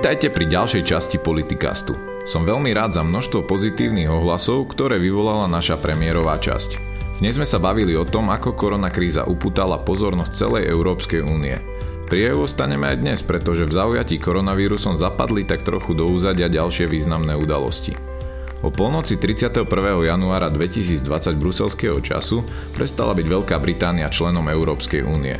Vítajte pri ďalšej časti Politikastu. Som veľmi rád za množstvo pozitívnych ohlasov, ktoré vyvolala naša premiérová časť. Dnes sme sa bavili o tom, ako koronakríza upútala pozornosť celej Európskej únie. Pri EU ostaneme aj dnes, pretože v zaujatí koronavírusom zapadli tak trochu do úzadia ďalšie významné udalosti. O polnoci 31. januára 2020 bruselského času prestala byť Veľká Británia členom Európskej únie.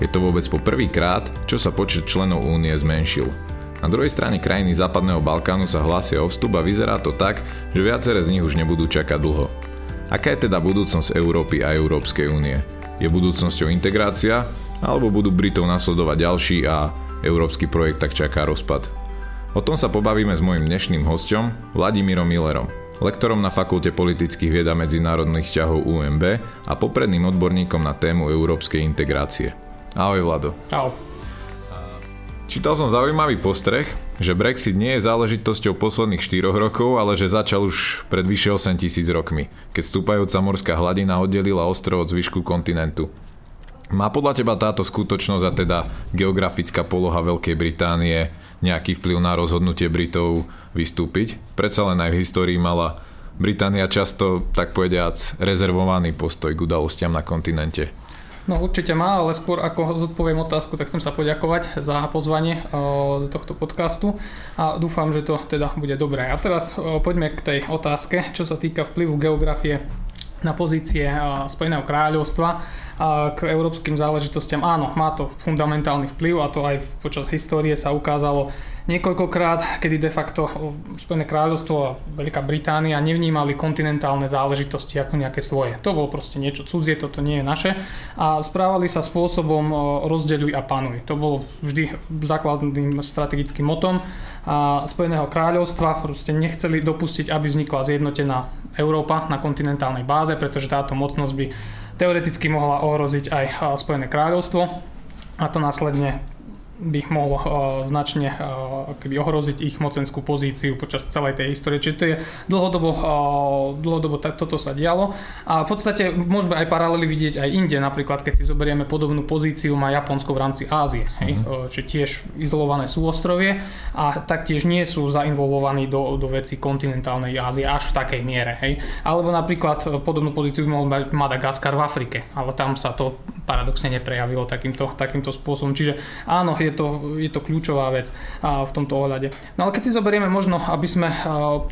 Je to vôbec po prvýkrát, čo sa počet členov únie zmenšil. Na druhej strane krajiny Západného Balkánu sa hlásia o vstup a vyzerá to tak, že viaceré z nich už nebudú čakať dlho. Aká je teda budúcnosť Európy a Európskej únie? Je budúcnosťou integrácia, alebo budú Britov nasledovať ďalší a európsky projekt tak čaká rozpad? O tom sa pobavíme s mojim dnešným hostom, Vladimírom Millerom, lektorom na Fakulte politických vied a medzinárodných vzťahov UMB a popredným odborníkom na tému európskej integrácie. Ahoj Vlado. Ahoj. Čítal som zaujímavý postreh, že Brexit nie je záležitosťou posledných 4 rokov, ale že začal už pred vyše 8 tisíc rokmi, keď stúpajúca morská hladina oddelila ostrov od zvyšku kontinentu. Má podľa teba táto skutočnosť a teda geografická poloha Veľkej Británie nejaký vplyv na rozhodnutie Britov vystúpiť? Predsa len aj v histórii mala Británia často, tak povediac, rezervovaný postoj k udalostiam na kontinente. No určite má, ale skôr ako zodpoviem otázku, tak chcem sa poďakovať za pozvanie do tohto podcastu a dúfam, že to teda bude dobré. A teraz poďme k tej otázke, čo sa týka vplyvu geografie na pozície Spojeného kráľovstva k európskym záležitostiam. Áno, má to fundamentálny vplyv a to aj počas histórie sa ukázalo niekoľkokrát, kedy de facto Spojené kráľovstvo a Veľká Británia nevnímali kontinentálne záležitosti ako nejaké svoje. To bolo proste niečo cudzie, toto nie je naše a správali sa spôsobom rozdeľuj a panuj. To bolo vždy základným strategickým motom a Spojeného kráľovstva proste nechceli dopustiť, aby vznikla zjednotená Európa na kontinentálnej báze, pretože táto mocnosť by teoreticky mohla ohroziť aj Spojené kráľovstvo a to následne by mohlo uh, značne uh, keby ohroziť ich mocenskú pozíciu počas celej tej histórie. Čiže to je dlhodobo, uh, dlhodobo toto sa dialo. A v podstate môžeme aj paralely vidieť aj inde, napríklad keď si zoberieme podobnú pozíciu má Japonsko v rámci Ázie. Hej? Uh-huh. Čiže tiež izolované sú ostrovie a taktiež nie sú zainvolvovaní do, do veci kontinentálnej Ázie až v takej miere. Hej? Alebo napríklad podobnú pozíciu by mohol mať Madagaskar v Afrike, ale tam sa to paradoxne neprejavilo takýmto, takýmto spôsobom. Čiže áno, je to, je to kľúčová vec v tomto ohľade. No ale keď si zoberieme možno, aby sme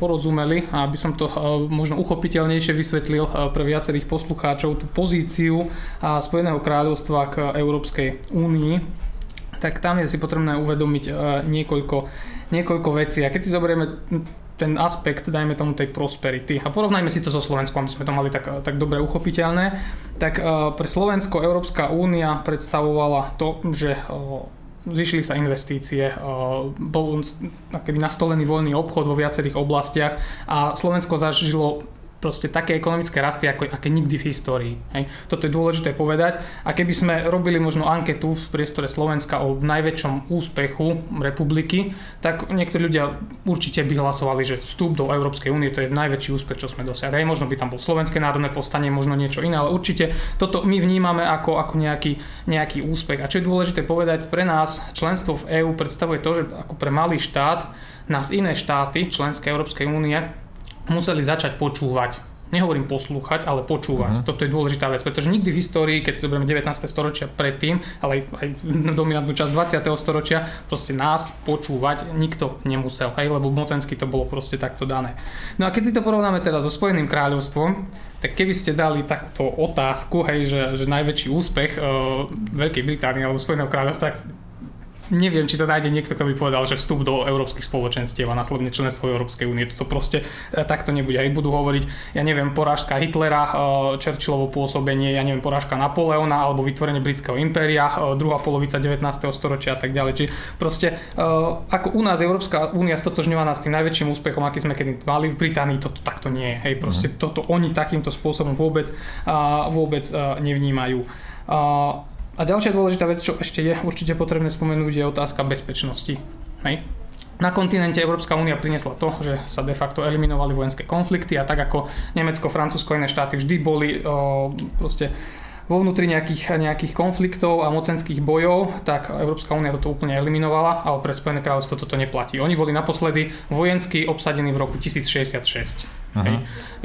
porozumeli aby som to možno uchopiteľnejšie vysvetlil pre viacerých poslucháčov tú pozíciu Spojeného kráľovstva k Európskej únii, tak tam je si potrebné uvedomiť niekoľko, niekoľko vecí. A keď si zoberieme ten aspekt, dajme tomu tej prosperity a porovnajme si to so Slovenskom, aby sme to mali tak, tak dobre uchopiteľné, tak pre Slovensko Európska únia predstavovala to, že zvyšili sa investície, bol nastolený voľný obchod vo viacerých oblastiach a Slovensko zažilo proste také ekonomické rasty, ako, aké nikdy v histórii. Hej. Toto je dôležité povedať. A keby sme robili možno anketu v priestore Slovenska o najväčšom úspechu republiky, tak niektorí ľudia určite by hlasovali, že vstup do Európskej únie to je najväčší úspech, čo sme dosiahli. Možno by tam bol Slovenské národné povstanie, možno niečo iné, ale určite toto my vnímame ako, ako nejaký, nejaký úspech. A čo je dôležité povedať, pre nás členstvo v EÚ predstavuje to, že ako pre malý štát nás iné štáty, členské Európskej únie, museli začať počúvať. Nehovorím poslúchať, ale počúvať. Uh-huh. Toto je dôležitá vec, pretože nikdy v histórii, keď si zoberieme 19. storočia predtým, ale aj, aj dominantnú časť 20. storočia, proste nás počúvať nikto nemusel, hej, lebo mocensky to bolo proste takto dané. No a keď si to porovnáme teraz so Spojeným kráľovstvom, tak keby ste dali takúto otázku, hej, že, že najväčší úspech uh, Veľkej Británie alebo Spojeného kráľovstva, neviem, či sa nájde niekto, kto by povedal, že vstup do európskych spoločenstiev a následne členstvo Európskej únie. Toto proste e, takto nebude. Aj budú hovoriť, ja neviem, porážka Hitlera, e, Churchillovo pôsobenie, ja neviem, porážka Napoleona alebo vytvorenie britského impéria, e, druhá polovica 19. storočia a tak ďalej. Či proste ako u nás Európska únia stotožňovaná s tým najväčším úspechom, aký sme kedy mali v Británii, toto takto nie je. Hej, proste mm. toto oni takýmto spôsobom vôbec, vôbec nevnímajú. A ďalšia dôležitá vec, čo ešte je určite potrebné spomenúť, je otázka bezpečnosti. Hej. Na kontinente Európska únia priniesla to, že sa de facto eliminovali vojenské konflikty a tak ako Nemecko, Francúzsko iné štáty vždy boli o, proste vo vnútri nejakých, nejakých konfliktov a mocenských bojov, tak Európska únia toto úplne eliminovala, ale pre Spojené kráľovstvo toto neplatí. Oni boli naposledy vojensky obsadení v roku 1066. Hej.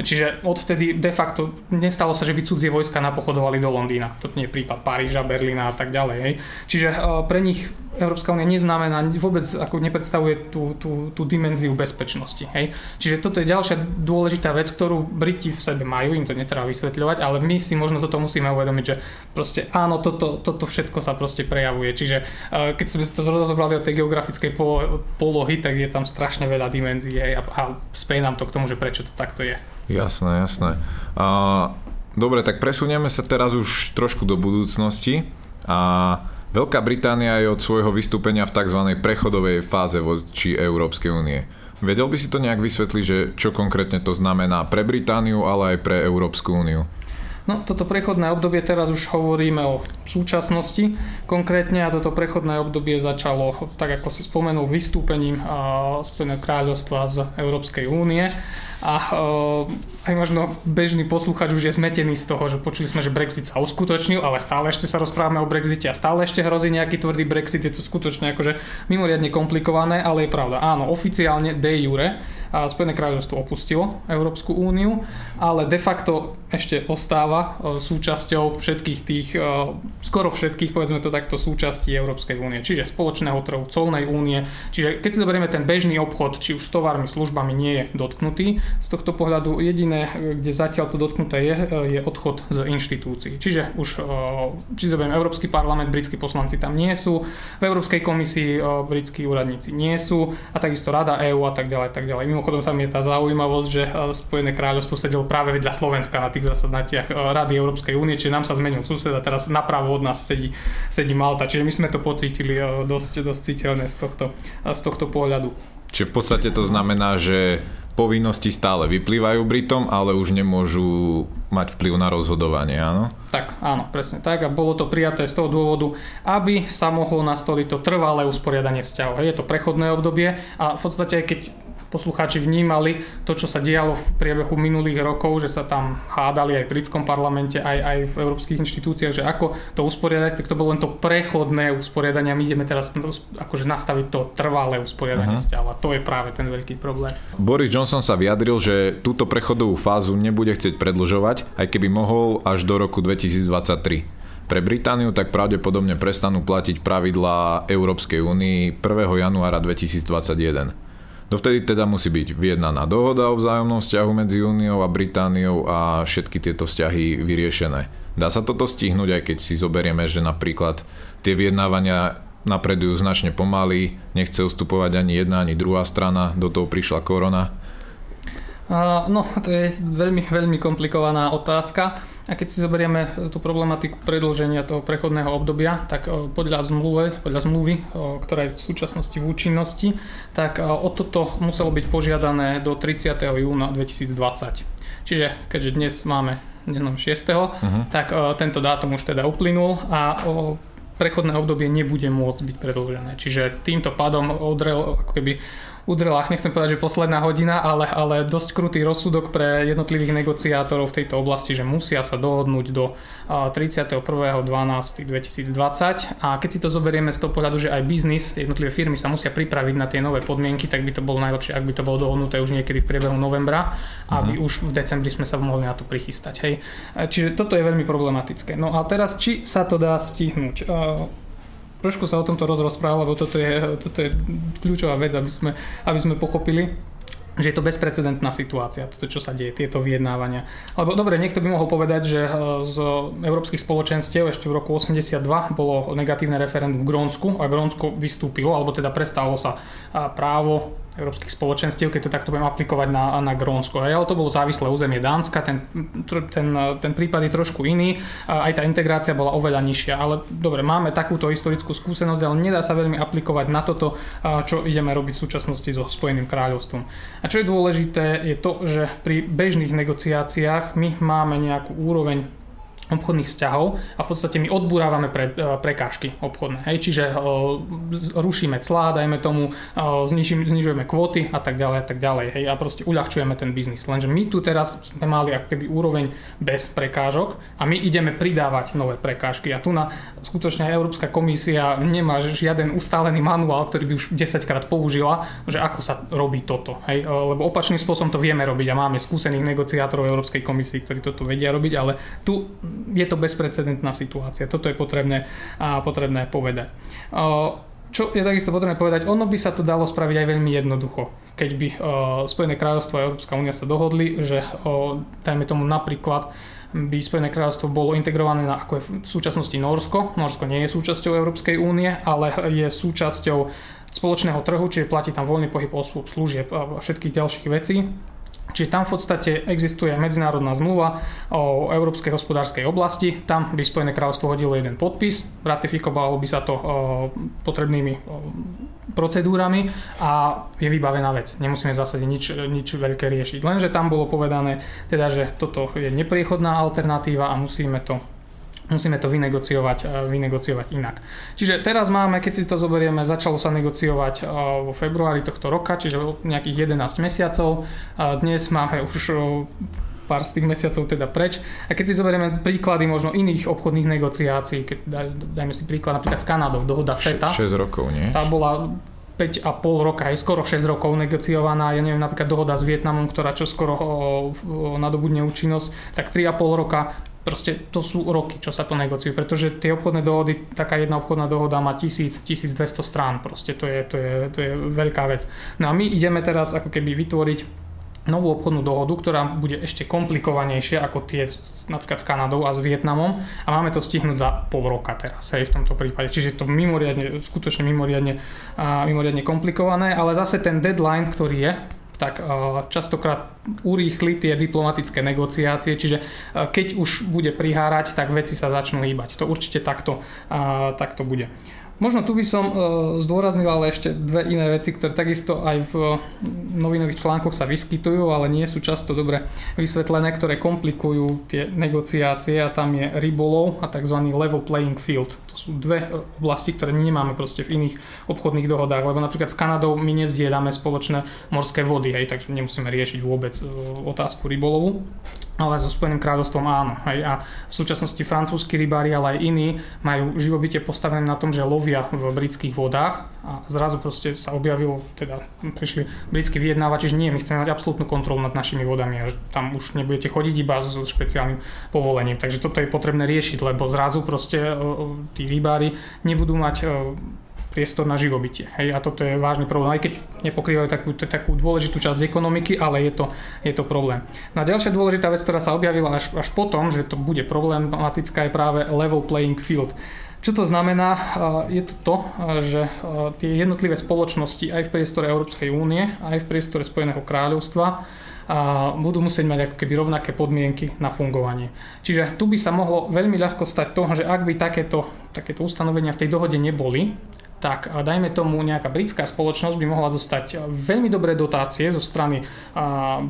Čiže odvtedy de facto nestalo sa, že by cudzie vojska napochodovali do Londýna. Toto nie je prípad Paríža, Berlína a tak ďalej. Hej. Čiže uh, pre nich Európska únia neznamená, vôbec ako nepredstavuje tú, tú, tú dimenziu bezpečnosti. Hej. Čiže toto je ďalšia dôležitá vec, ktorú Briti v sebe majú, im to netreba vysvetľovať, ale my si možno toto musíme uvedomiť, že proste áno, toto, toto všetko sa proste prejavuje. Čiže uh, keď sme to rozobrali od tej geografickej polohy, tak je tam strašne veľa dimenzií hej, a, a speje nám to k tomu, že prečo to tak to je. Jasné, jasné. A, dobre, tak presunieme sa teraz už trošku do budúcnosti. A Veľká Británia je od svojho vystúpenia v tzv. prechodovej fáze voči Európskej únie. Vedel by si to nejak vysvetliť, že čo konkrétne to znamená pre Britániu, ale aj pre Európsku úniu? No, toto prechodné obdobie, teraz už hovoríme o súčasnosti konkrétne a toto prechodné obdobie začalo, tak ako si spomenul, vystúpením Spojeného kráľovstva z Európskej únie. A uh, aj možno bežný posluchač už je zmetený z toho, že počuli sme, že Brexit sa uskutočnil, ale stále ešte sa rozprávame o Brexite a stále ešte hrozí nejaký tvrdý Brexit, je to skutočne akože mimoriadne komplikované, ale je pravda, áno, oficiálne de jure a Spojené kráľovstvo opustilo Európsku úniu, ale de facto ešte ostáva uh, súčasťou všetkých tých, uh, skoro všetkých, povedzme to takto, súčastí Európskej únie, čiže spoločného trhu, colnej únie, čiže keď si zoberieme ten bežný obchod, či už s tovarmi, službami nie je dotknutý, z tohto pohľadu jediné, kde zatiaľ to dotknuté je, je odchod z inštitúcií. Čiže už, či zoberiem Európsky parlament, britskí poslanci tam nie sú, v Európskej komisii britskí úradníci nie sú a takisto Rada EÚ a tak ďalej, tak ďalej. Mimochodom tam je tá zaujímavosť, že Spojené kráľovstvo sedel práve vedľa Slovenska na tých zasadnatiach Rady Európskej únie, čiže nám sa zmenil sused a teraz napravo od nás sedí, sedí Malta, čiže my sme to pocítili dosť, dosť citeľné z tohto, z tohto pohľadu. Čiže v podstate to znamená, že povinnosti stále vyplývajú Britom, ale už nemôžu mať vplyv na rozhodovanie, áno? Tak, áno, presne tak. A bolo to prijaté z toho dôvodu, aby sa mohlo nastoliť to trvalé usporiadanie vzťahov. Je to prechodné obdobie a v podstate, keď poslucháči vnímali to, čo sa dialo v priebehu minulých rokov, že sa tam hádali aj v britskom parlamente, aj, aj v európskych inštitúciách, že ako to usporiadať, tak to bolo len to prechodné usporiadanie. My ideme teraz akože nastaviť to trvalé usporiadanie uh-huh. vzťahov a to je práve ten veľký problém. Boris Johnson sa vyjadril, že túto prechodovú fázu nebude chcieť predlžovať, aj keby mohol až do roku 2023. Pre Britániu tak pravdepodobne prestanú platiť pravidlá Európskej únii 1. januára 2021. Dovtedy teda musí byť vyjednaná dohoda o vzájomnom vzťahu medzi Úniou a Britániou a všetky tieto vzťahy vyriešené. Dá sa toto stihnúť, aj keď si zoberieme, že napríklad tie vyjednávania napredujú značne pomaly, nechce ustupovať ani jedna, ani druhá strana, do toho prišla korona. No, to je veľmi, veľmi komplikovaná otázka. A keď si zoberieme tú problematiku predlženia toho prechodného obdobia, tak podľa zmluvy, podľa zmluvy ktorá je v súčasnosti v účinnosti, tak o toto muselo byť požiadané do 30. júna 2020. Čiže keďže dnes máme jenom 6. Uh-huh. tak tento dátum už teda uplynul a prechodné obdobie nebude môcť byť predlžené. Čiže týmto pádom odrel ako keby udrela, nechcem povedať, že posledná hodina, ale, ale dosť krutý rozsudok pre jednotlivých negociátorov v tejto oblasti, že musia sa dohodnúť do 31.12.2020 a keď si to zoberieme z toho pohľadu, že aj biznis, jednotlivé firmy sa musia pripraviť na tie nové podmienky, tak by to bolo najlepšie, ak by to bolo dohodnuté už niekedy v priebehu novembra, aby uh-huh. už v decembri sme sa mohli na to prichystať. Hej. Čiže toto je veľmi problematické. No a teraz, či sa to dá stihnúť? Trošku sa o tomto rozprával, lebo toto je, toto je kľúčová vec, aby sme, aby sme pochopili že je to bezprecedentná situácia, toto čo sa deje, tieto vyjednávania. Lebo dobre, niekto by mohol povedať, že e, z európskych spoločenstiev ešte v roku 82 bolo negatívne referendum v Grónsku a Grónsko vystúpilo, alebo teda prestalo sa právo európskych spoločenstiev, keď to takto budem aplikovať na, na Grónsko. Ale to bolo závislé územie Dánska, ten, ten, ten prípad je trošku iný, aj tá integrácia bola oveľa nižšia. Ale dobre, máme takúto historickú skúsenosť, ale nedá sa veľmi aplikovať na toto, čo ideme robiť v súčasnosti so Spojeným kráľovstvom. A čo je dôležité, je to, že pri bežných negociáciách my máme nejakú úroveň obchodných vzťahov a v podstate my odburávame pre, e, prekážky obchodné. Hej? Čiže e, rušíme clá, dajme tomu, e, znižujeme kvóty a tak ďalej a tak ďalej. Hej? A proste uľahčujeme ten biznis. Lenže my tu teraz sme mali ako keby úroveň bez prekážok a my ideme pridávať nové prekážky. A tu na skutočne Európska komisia nemá žiaden ustálený manuál, ktorý by už 10 krát použila, že ako sa robí toto. Hej? Lebo opačným spôsobom to vieme robiť a máme skúsených negociátorov Európskej komisii, ktorí toto vedia robiť, ale tu je to bezprecedentná situácia. Toto je potrebné, a potrebné povedať. Čo je takisto potrebné povedať, ono by sa to dalo spraviť aj veľmi jednoducho. Keď by Spojené kráľovstvo a Európska únia sa dohodli, že dajme tomu napríklad by Spojené kráľovstvo bolo integrované na, ako je v súčasnosti Norsko. Norsko nie je súčasťou Európskej únie, ale je súčasťou spoločného trhu, čiže platí tam voľný pohyb osôb, služieb a všetkých ďalších vecí Čiže tam v podstate existuje medzinárodná zmluva o Európskej hospodárskej oblasti. Tam by Spojené kráľovstvo hodilo jeden podpis, ratifikovalo by sa to potrebnými procedúrami a je vybavená vec. Nemusíme v zásade nič, nič veľké riešiť. Lenže tam bolo povedané, teda, že toto je nepriechodná alternatíva a musíme to musíme to vynegociovať, e, vynegociovať inak. Čiže teraz máme, keď si to zoberieme, začalo sa negociovať e, vo februári tohto roka, čiže nejakých 11 mesiacov. Dnes máme už e, pár z tých mesiacov teda preč. A keď si zoberieme príklady možno iných obchodných negociácií, keď dajme si príklad napríklad s Kanadou, dohoda CETA. 6 rokov, nie? Tá bola 5,5 roka, aj skoro 6 rokov negociovaná, ja neviem, napríklad dohoda s Vietnamom, ktorá čo skoro nadobudne účinnosť, tak 3,5 roka proste to sú roky, čo sa to negociuje, pretože tie obchodné dohody, taká jedna obchodná dohoda má 1000, 1200 strán, proste to je, to je, to je veľká vec. No a my ideme teraz ako keby vytvoriť novú obchodnú dohodu, ktorá bude ešte komplikovanejšia ako tie napríklad s Kanadou a s Vietnamom a máme to stihnúť za pol roka teraz, hej, v tomto prípade. Čiže je to mimoriadne, skutočne mimoriadne, uh, mimoriadne komplikované, ale zase ten deadline, ktorý je, tak častokrát urýchli tie diplomatické negociácie, čiže keď už bude prihárať, tak veci sa začnú hýbať. To určite takto, takto bude. Možno tu by som e, zdôraznil ale ešte dve iné veci, ktoré takisto aj v novinových článkoch sa vyskytujú, ale nie sú často dobre vysvetlené, ktoré komplikujú tie negociácie a tam je rybolov a tzv. level playing field. To sú dve oblasti, ktoré nemáme proste v iných obchodných dohodách, lebo napríklad s Kanadou my nezdieľame spoločné morské vody, hej, takže nemusíme riešiť vôbec e, otázku rybolovu ale so Spojeným kráľovstvom áno. Hej. A v súčasnosti francúzski rybári, ale aj iní majú živobytie postavené na tom, že lovia v britských vodách a zrazu proste sa objavilo, teda prišli britskí vyjednávači, že nie, my chceme mať absolútnu kontrolu nad našimi vodami a tam už nebudete chodiť iba s špeciálnym povolením. Takže toto je potrebné riešiť, lebo zrazu proste e, e, tí rybári nebudú mať e, priestor na živobytie. Hej, a toto je vážny problém, aj keď nepokrývajú takú, takú dôležitú časť ekonomiky, ale je to, je to problém. No ďalšia dôležitá vec, ktorá sa objavila až, až potom, že to bude problematická, je práve level playing field. Čo to znamená? Je to to, že tie jednotlivé spoločnosti aj v priestore Európskej únie, aj v priestore Spojeného kráľovstva budú musieť mať ako keby rovnaké podmienky na fungovanie. Čiže tu by sa mohlo veľmi ľahko stať to, že ak by takéto, takéto ustanovenia v tej dohode neboli, tak dajme tomu nejaká britská spoločnosť by mohla dostať veľmi dobré dotácie zo strany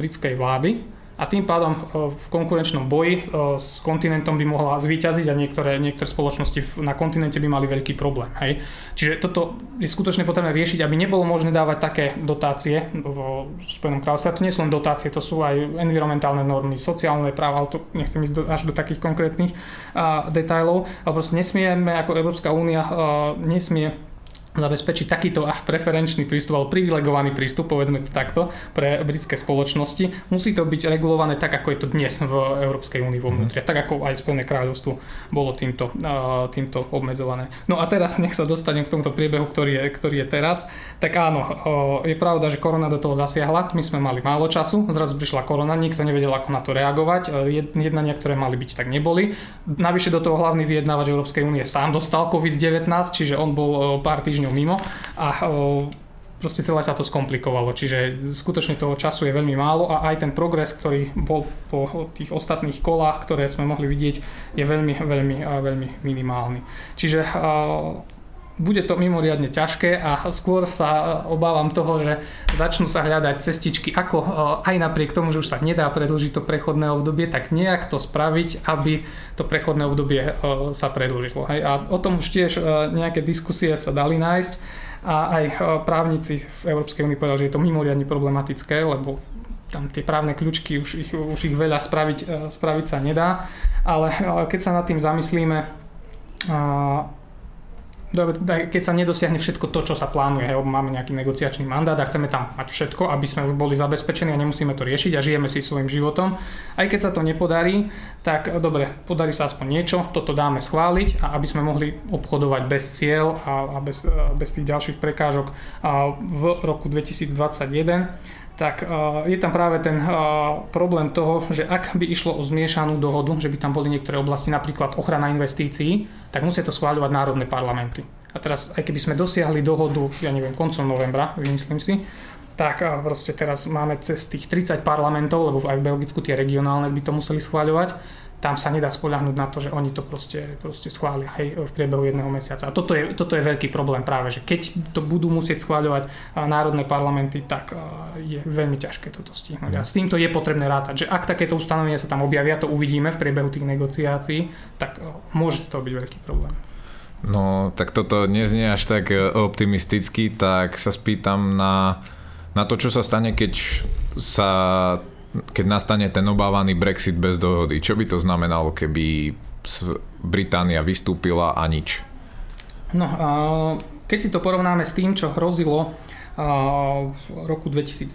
britskej vlády a tým pádom v konkurenčnom boji s kontinentom by mohla zvíťaziť a niektoré, niektoré spoločnosti na kontinente by mali veľký problém. Hej. Čiže toto je skutočne potrebné riešiť, aby nebolo možné dávať také dotácie v Spojenom kráľovstve. To nie sú len dotácie, to sú aj environmentálne normy, sociálne práva, ale to nechcem ísť do, až do takých konkrétnych uh, detailov, ale proste nesmieme, ako Európska únia uh, nesmie zabezpečiť takýto až preferenčný prístup alebo privilegovaný prístup, povedzme to takto, pre britské spoločnosti. Musí to byť regulované tak, ako je to dnes v Európskej únii vo vnútri, mm. tak ako aj Spojené kráľovstvo bolo týmto, týmto obmedzované. No a teraz nech sa dostanem k tomuto priebehu, ktorý je, ktorý je teraz. Tak áno, je pravda, že korona do toho zasiahla, my sme mali málo času, zrazu prišla korona, nikto nevedel, ako na to reagovať, uh, jednania, ktoré mali byť, tak neboli. Navyše do toho hlavný vyjednávač Európskej únie sám dostal COVID-19, čiže on bol pár týždňov týždňov mimo a proste celé sa to skomplikovalo, čiže skutočne toho času je veľmi málo a aj ten progres, ktorý bol po tých ostatných kolách, ktoré sme mohli vidieť, je veľmi, veľmi, veľmi minimálny. Čiže bude to mimoriadne ťažké a skôr sa obávam toho, že začnú sa hľadať cestičky, ako aj napriek tomu, že už sa nedá predlžiť to prechodné obdobie, tak nejak to spraviť, aby to prechodné obdobie sa predlžilo. A o tom už tiež nejaké diskusie sa dali nájsť a aj právnici v Európskej únii povedali, že je to mimoriadne problematické, lebo tam tie právne kľúčky, už ich, už ich veľa spraviť, spraviť sa nedá, ale keď sa nad tým zamyslíme, keď sa nedosiahne všetko to, čo sa plánuje, hej, máme nejaký negociačný mandát a chceme tam mať všetko, aby sme už boli zabezpečení a nemusíme to riešiť a žijeme si svojim životom. Aj keď sa to nepodarí, tak dobre, podarí sa aspoň niečo, toto dáme schváliť a aby sme mohli obchodovať bez cieľ a, bez, bez tých ďalších prekážok v roku 2021 tak uh, je tam práve ten uh, problém toho, že ak by išlo o zmiešanú dohodu, že by tam boli niektoré oblasti, napríklad ochrana investícií, tak musia to schváľovať národné parlamenty. A teraz, aj keby sme dosiahli dohodu, ja neviem, koncom novembra, vymyslím si, tak proste teraz máme cez tých 30 parlamentov, lebo aj v Belgicku tie regionálne by to museli schváľovať, tam sa nedá spoľahnúť na to, že oni to proste, proste schvália hej, v priebehu jedného mesiaca. A toto je, toto je veľký problém práve, že keď to budú musieť schváľovať národné parlamenty, tak je veľmi ťažké toto stihnúť. A s týmto je potrebné rátať, že ak takéto ustanovenia sa tam objavia, to uvidíme v priebehu tých negociácií, tak môže z toho byť veľký problém. No, tak toto neznie až tak e, optimisticky, tak sa spýtam na, na to, čo sa stane, keď sa keď nastane ten obávaný Brexit bez dohody. Čo by to znamenalo, keby Británia vystúpila a nič? No, keď si to porovnáme s tým, čo hrozilo v roku 2019,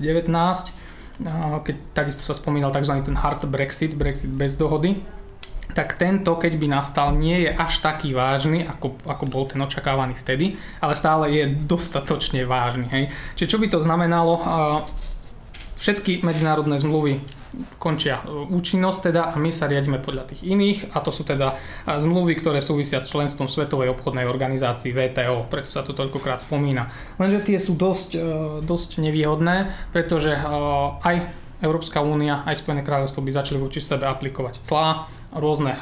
keď takisto sa spomínal tzv. ten hard Brexit, Brexit bez dohody, tak tento, keď by nastal, nie je až taký vážny, ako, ako bol ten očakávaný vtedy, ale stále je dostatočne vážny. Hej. Čiže čo by to znamenalo? Všetky medzinárodné zmluvy končia e, účinnosť teda a my sa riadíme podľa tých iných a to sú teda e, zmluvy, ktoré súvisia s členstvom Svetovej obchodnej organizácii VTO, preto sa to toľkokrát spomína. Lenže tie sú dosť, e, dosť nevýhodné, pretože aj Európska únia, aj Spojené kráľovstvo by začali voči sebe aplikovať clá, rôzne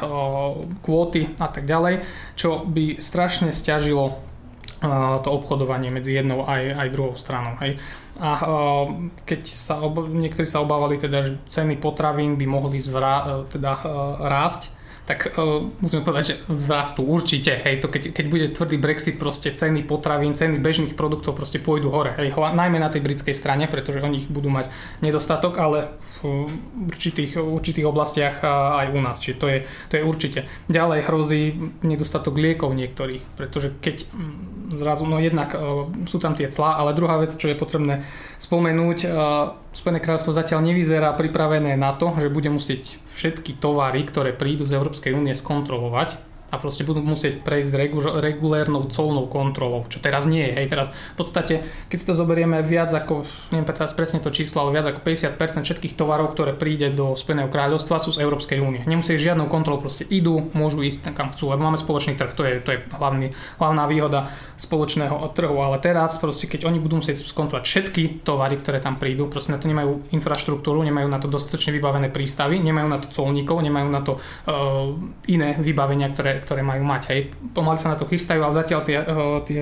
kvóty a tak ďalej, čo by strašne stiažilo to obchodovanie medzi jednou aj, aj druhou stranou. Hej. A keď sa ob- niektorí sa obávali teda, že ceny potravín by mohli zvra- e, teda e, rásť, tak uh, musíme povedať, že vzrastú určite. Hej, to keď, keď bude tvrdý Brexit, proste ceny potravín, ceny bežných produktov proste pôjdu hore. Hej, hla, najmä na tej britskej strane, pretože oni ich budú mať nedostatok, ale v určitých, určitých oblastiach aj u nás. Čiže to je, to je určite. Ďalej hrozí nedostatok liekov niektorých, pretože keď mm, zrazu, no jednak uh, sú tam tie clá, ale druhá vec, čo je potrebné spomenúť, uh, Spojené kráľovstvo zatiaľ nevyzerá pripravené na to, že bude musieť všetky tovary, ktoré prídu z Európskej únie skontrolovať a proste budú musieť prejsť regu- regulérnou colnou kontrolou, čo teraz nie je. Hej, teraz v podstate, keď si to zoberieme viac ako, neviem teraz presne to číslo, ale viac ako 50% všetkých tovarov, ktoré príde do Spojeného kráľovstva sú z Európskej únie. Nemusia žiadnou kontrolou, proste idú, môžu ísť kam chcú, lebo máme spoločný trh, to je, to je hlavný, hlavná výhoda spoločného trhu, ale teraz proste, keď oni budú musieť skontrolovať všetky tovary, ktoré tam prídu, proste na to nemajú infraštruktúru, nemajú na to dostatočne vybavené prístavy, nemajú na to colníkov, nemajú na to uh, iné vybavenia, ktoré ktoré majú mať. Hej. Pomaly sa na to chystajú, ale zatiaľ tie, eh, tie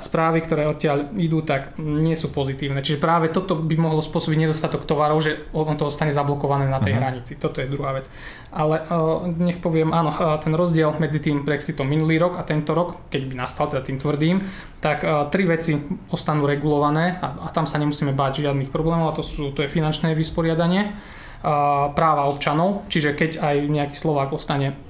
správy, ktoré odtiaľ idú, tak nie sú pozitívne. Čiže práve toto by mohlo spôsobiť nedostatok tovarov, že on to ostane zablokované na tej uh-huh. hranici. Toto je druhá vec. Ale uh, nech poviem, áno, uh, ten rozdiel medzi tým Brexitom minulý rok a tento rok, keď by nastal teda tým tvrdým, tak tri veci ostanú regulované a, a tam sa nemusíme báť žiadnych problémov a to, sú, to je finančné vysporiadanie práva občanov, čiže keď aj nejaký Slovák ostane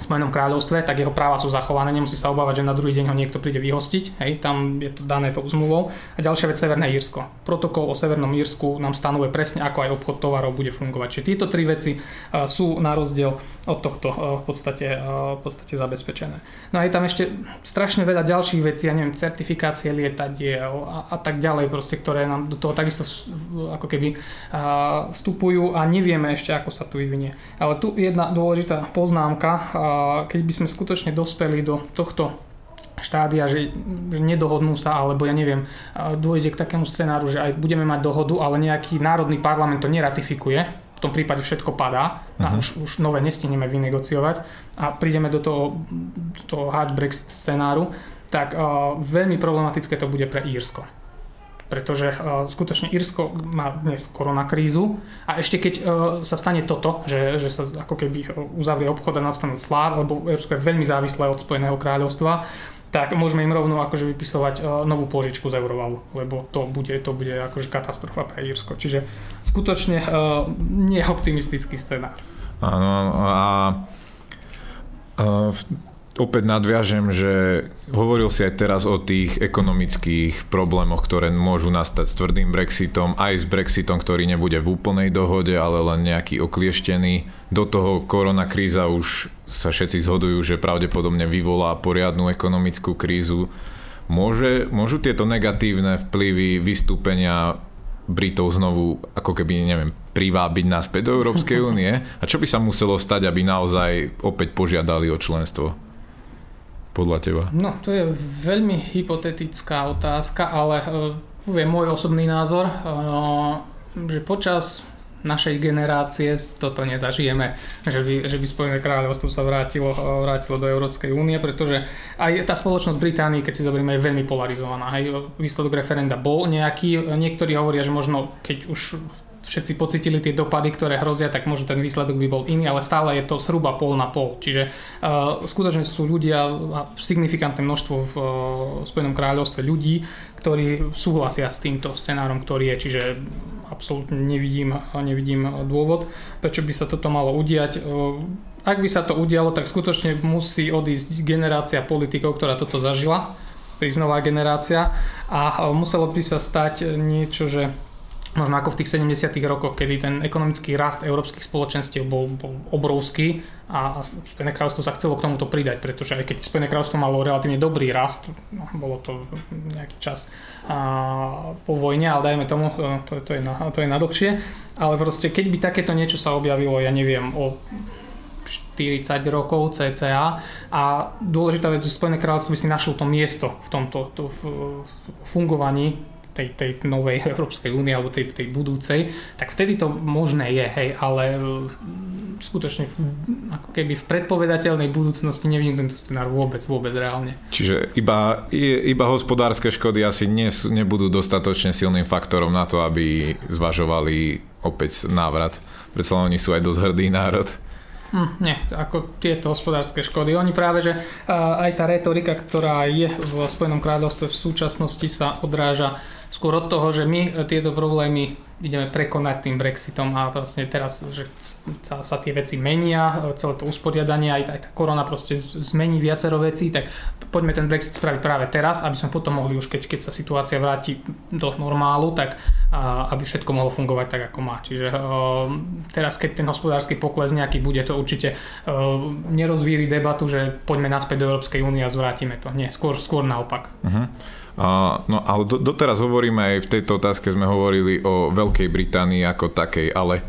Spojenom kráľovstve, tak jeho práva sú zachované, nemusí sa obávať, že na druhý deň ho niekto príde vyhostiť, hej, tam je to dané tou zmluvou. A ďalšia vec, Severné Írsko. Protokol o Severnom Írsku nám stanovuje presne, ako aj obchod tovarov bude fungovať. Čiže tieto tri veci uh, sú na rozdiel od tohto uh, v, podstate, uh, v podstate zabezpečené. No a je tam ešte strašne veľa ďalších vecí, ja neviem, certifikácie lietadiel a, a tak ďalej, proste, ktoré nám do toho takisto ako keby vstupujú a nevieme ešte, ako sa tu vyvinie. Ale tu jedna dôležitá poznámka, keď by sme skutočne dospeli do tohto štádia, že, že nedohodnú sa, alebo ja neviem, dôjde k takému scenáru, že aj budeme mať dohodu, ale nejaký národný parlament to neratifikuje, v tom prípade všetko padá uh-huh. a mhm. už, už nové nestihneme vynegociovať a prídeme do toho, do toho hard Brexit scenáru, tak veľmi problematické to bude pre Írsko pretože uh, skutočne Írsko má dnes koronakrízu a ešte keď uh, sa stane toto, že, že sa ako keby uzavrie obchod a nastanú clá, lebo Írsko je veľmi závislé od Spojeného kráľovstva, tak môžeme im rovno akože vypisovať uh, novú požičku z Eurovalu, lebo to bude, to bude akože katastrofa pre Írsko. Čiže skutočne uh, neoptimistický scenár. Áno, a uh, opäť nadviažem, že hovoril si aj teraz o tých ekonomických problémoch, ktoré môžu nastať s tvrdým Brexitom, aj s Brexitom, ktorý nebude v úplnej dohode, ale len nejaký oklieštený. Do toho korona kríza už sa všetci zhodujú, že pravdepodobne vyvolá poriadnu ekonomickú krízu. Môže, môžu tieto negatívne vplyvy vystúpenia Britov znovu ako keby, neviem, privábiť naspäť do Európskej únie? A čo by sa muselo stať, aby naozaj opäť požiadali o členstvo? Podľa teba? No, to je veľmi hypotetická otázka, ale uh, poviem môj osobný názor, uh, že počas našej generácie toto nezažijeme, že by, že by Spojené kráľovstvo sa vrátilo, e, vrátilo do Európskej únie, pretože aj tá spoločnosť Británii, keď si zoberieme, je veľmi polarizovaná. Hej, výsledok referenda bol nejaký, niektorí hovoria, že možno keď už všetci pocitili tie dopady, ktoré hrozia, tak možno ten výsledok by bol iný, ale stále je to zhruba pol na pol. Čiže uh, skutočne sú ľudia, signifikantné množstvo v uh, Spojenom kráľovstve ľudí, ktorí súhlasia s týmto scenárom, ktorý je, čiže absolútne nevidím, nevidím dôvod, prečo by sa toto malo udiať. Uh, ak by sa to udialo, tak skutočne musí odísť generácia politikov, ktorá toto zažila, prísť nová generácia a muselo by sa stať niečo, že možno ako v tých 70. rokoch, kedy ten ekonomický rast európskych spoločenstiev bol, bol obrovský a, Spojené kráľovstvo sa chcelo k tomuto pridať, pretože aj keď Spojené kráľovstvo malo relatívne dobrý rast, no, bolo to nejaký čas a, po vojne, ale dajme tomu, e, to, to, je na, to je na dlhšie, ale proste keď by takéto niečo sa objavilo, ja neviem, o 40 rokov cca a dôležitá vec, že Spojené kráľovstvo by si našlo to miesto v tomto to, v fungovaní tej, tej novej Európskej únie alebo tej, tej budúcej, tak vtedy to možné je, hej, ale mm, skutočne v, ako keby v predpovedateľnej budúcnosti nevidím tento scenár vôbec, vôbec reálne. Čiže iba, iba hospodárske škody asi nie, nebudú dostatočne silným faktorom na to, aby zvažovali opäť návrat. Predsa oni sú aj dosť hrdý národ. Hm, nie, ako tieto hospodárske škody. Oni práve, že uh, aj tá retorika, ktorá je v Spojenom kráľovstve v súčasnosti sa odráža skôr od toho, že my tieto problémy ideme prekonať tým Brexitom a vlastne teraz, že sa, tie veci menia, celé to usporiadanie, aj, aj tá korona proste zmení viacero vecí, tak poďme ten Brexit spraviť práve teraz, aby sme potom mohli už, keď, keď sa situácia vráti do normálu, tak a, aby všetko mohlo fungovať tak, ako má. Čiže uh, teraz, keď ten hospodársky pokles nejaký bude, to určite uh, nerozvíri debatu, že poďme naspäť do Európskej únie a zvrátime to. Nie, skôr, skôr naopak. Uh-huh. No ale do, doteraz hovoríme aj v tejto otázke sme hovorili o Veľkej Británii ako takej, ale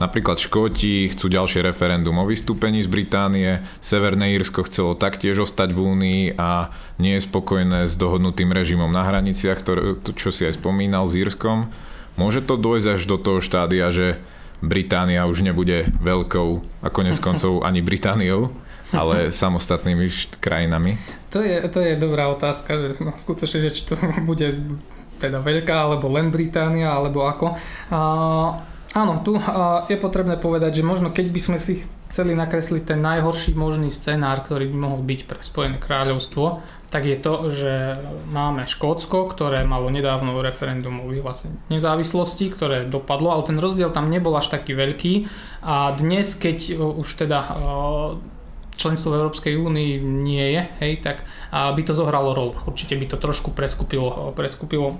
napríklad Škóti chcú ďalšie referendum o vystúpení z Británie, Severné Írsko chcelo taktiež ostať v Únii a nie je spokojné s dohodnutým režimom na hraniciach, ktoré, čo si aj spomínal s Írskom. Môže to dôjsť až do toho štádia, že Británia už nebude veľkou a konec koncov ani Britániou? Ale samostatnými krajinami? To je, to je dobrá otázka, že no, skutočne, že či to bude teda veľká, alebo len Británia, alebo ako. A, áno, tu a, je potrebné povedať, že možno keď by sme si chceli nakresliť ten najhorší možný scenár, ktorý by mohol byť pre Spojené kráľovstvo, tak je to, že máme Škótsko, ktoré malo nedávno referendum o vyhlásení nezávislosti, ktoré dopadlo, ale ten rozdiel tam nebol až taký veľký a dnes, keď už teda členstvo v Európskej únii nie je, hej, tak by to zohralo rolu. Určite by to trošku preskupilo, preskupilo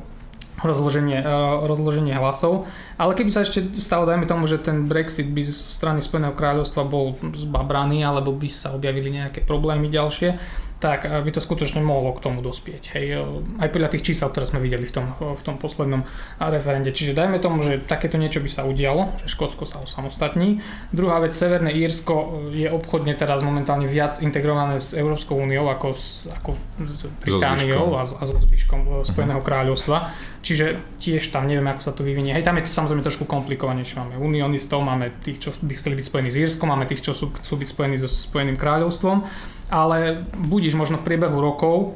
rozloženie, e, rozloženie hlasov. Ale keby sa ešte stalo, dajme tomu, že ten Brexit by zo strany Spojeného kráľovstva bol zbabraný, alebo by sa objavili nejaké problémy ďalšie, tak by to skutočne mohlo k tomu dospieť. Hej. Aj podľa tých čísel, ktoré sme videli v tom, v tom poslednom referende. Čiže dajme tomu, že takéto niečo by sa udialo, že Škótsko sa osamostatní. Druhá vec, Severné Írsko je obchodne teraz momentálne viac integrované s Európskou úniou ako s, ako s Britániou a, a so zvyškom. Spojeného kráľovstva. Čiže tiež tam neviem, ako sa to vyvinie. Hej, tam je to samozrejme trošku komplikovanejšie. Máme unionistov, máme tých, čo by chceli byť spojení s Írskom, máme tých, čo sú, chcú byť spojení so Spojeným kráľovstvom ale budíš možno v priebehu rokov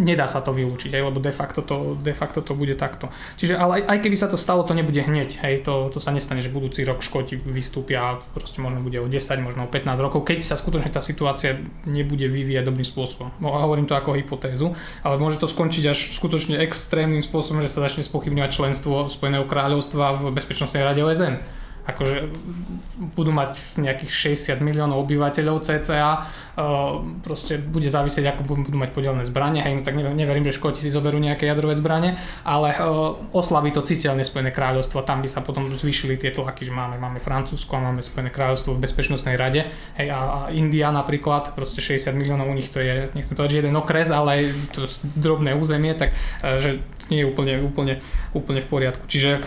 nedá sa to vylúčiť, hej, lebo de facto to, de facto to bude takto. Čiže ale aj, aj keby sa to stalo, to nebude hneď, hej, to, to sa nestane, že budúci rok Škoti vystúpia a proste možno bude o 10, možno o 15 rokov, keď sa skutočne tá situácia nebude vyvíjať dobrým spôsobom. No, hovorím to ako hypotézu, ale môže to skončiť až skutočne extrémnym spôsobom, že sa začne spochybňovať členstvo Spojeného kráľovstva v Bezpečnostnej rade OSN akože budú mať nejakých 60 miliónov obyvateľov cca, proste bude závisieť, ako budú mať podelené zbranie, hej, no tak neverím, že Škoti si zoberú nejaké jadrové zbranie, ale oslabí to citeľne Spojené kráľovstvo, tam by sa potom zvýšili tie tlaky, že máme, máme Francúzsko a máme Spojené kráľovstvo v Bezpečnostnej rade, hej, a India napríklad, proste 60 miliónov u nich to je, nechcem povedať, že jeden okres, ale to drobné územie, tak e, že nie je úplne, úplne, úplne v poriadku. Čiže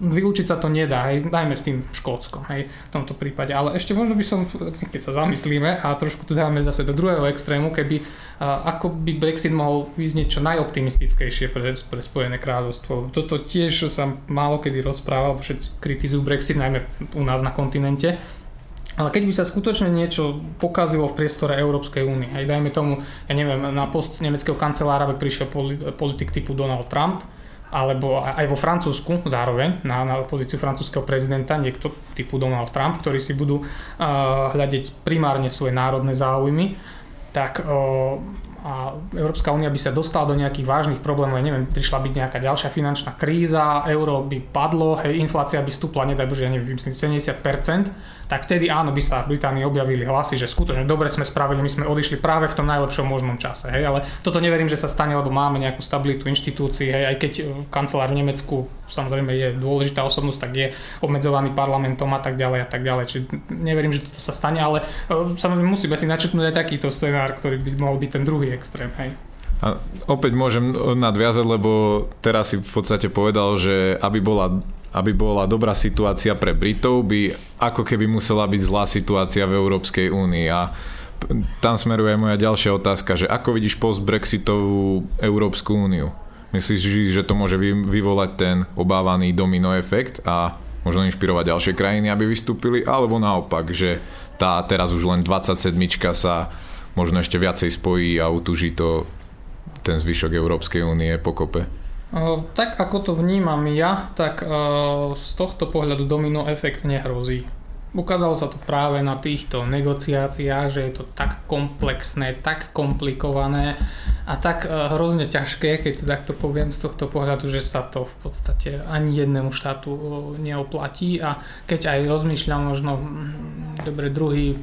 vylúčiť sa to nedá, hej, dajme s tým Škótsko, hej, v tomto prípade. Ale ešte možno by som, keď sa zamyslíme a trošku to dáme zase do druhého extrému, keby ako by Brexit mohol vyznieť čo najoptimistickejšie pre, pre Spojené kráľovstvo. Toto tiež sa málo kedy rozpráva, všetci kritizujú Brexit, najmä u nás na kontinente. Ale keď by sa skutočne niečo pokazilo v priestore Európskej únie, aj dajme tomu, ja neviem, na post nemeckého kancelára by prišiel politik typu Donald Trump, alebo aj vo Francúzsku zároveň na, na pozíciu francúzského prezidenta niekto typu Donald Trump, ktorí si budú uh, hľadiť primárne svoje národné záujmy, tak uh, a Európska únia by sa dostala do nejakých vážnych problémov, ja neviem, prišla byť nejaká ďalšia finančná kríza, euro by padlo, hej, inflácia by stúpla, nedaj Bože, ja neviem, myslím 70%, tak vtedy áno, by sa v Británii objavili hlasy, že skutočne dobre sme spravili, my sme odišli práve v tom najlepšom možnom čase. Hej, ale toto neverím, že sa stane, lebo máme nejakú stabilitu inštitúcií, hej, aj keď e, kancelár v Nemecku samozrejme je dôležitá osobnosť, tak je obmedzovaný parlamentom a tak ďalej a tak ďalej. Čiže neverím, že toto sa stane, ale e, samozrejme musíme si načetnúť aj takýto scenár, ktorý by mohol byť ten druhý extrém. Hej. A opäť môžem nadviazať, lebo teraz si v podstate povedal, že aby bola aby bola dobrá situácia pre Britov, by ako keby musela byť zlá situácia v Európskej únii. A tam smeruje moja ďalšia otázka, že ako vidíš post-Brexitovú Európsku úniu? Myslíš, že to môže vyvolať ten obávaný domino efekt a možno inšpirovať ďalšie krajiny, aby vystúpili, alebo naopak, že tá teraz už len 27 sa možno ešte viacej spojí a utuží to ten zvyšok Európskej únie pokope? Tak ako to vnímam ja, tak z tohto pohľadu domino efekt nehrozí. Ukázalo sa to práve na týchto negociáciách, že je to tak komplexné, tak komplikované a tak hrozne ťažké, keď to takto poviem z tohto pohľadu, že sa to v podstate ani jednému štátu neoplatí. A keď aj rozmýšľam možno, hm, dobre, druhý,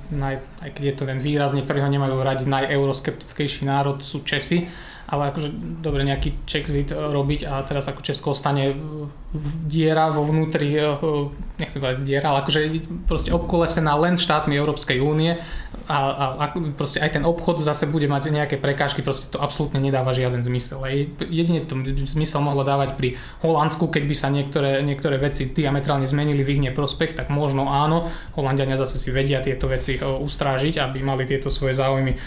aj keď je to len výrazne, ktorý ho nemajú radi, najeuroskeptickejší národ sú Česi, ale akože dobre nejaký Czexit robiť a teraz ako Česko stane diera vo vnútri, nechcem povedať diera, ale akože proste obkolesená len štátmi Európskej únie a, a, a proste aj ten obchod zase bude mať nejaké prekážky, proste to absolútne nedáva žiaden zmysel. Jedine to zmysel mohlo dávať pri Holandsku, keď by sa niektoré, niektoré veci diametrálne zmenili v ich neprospech, tak možno áno, Holandiania zase si vedia tieto veci eh, ustrážiť, aby mali tieto svoje záujmy,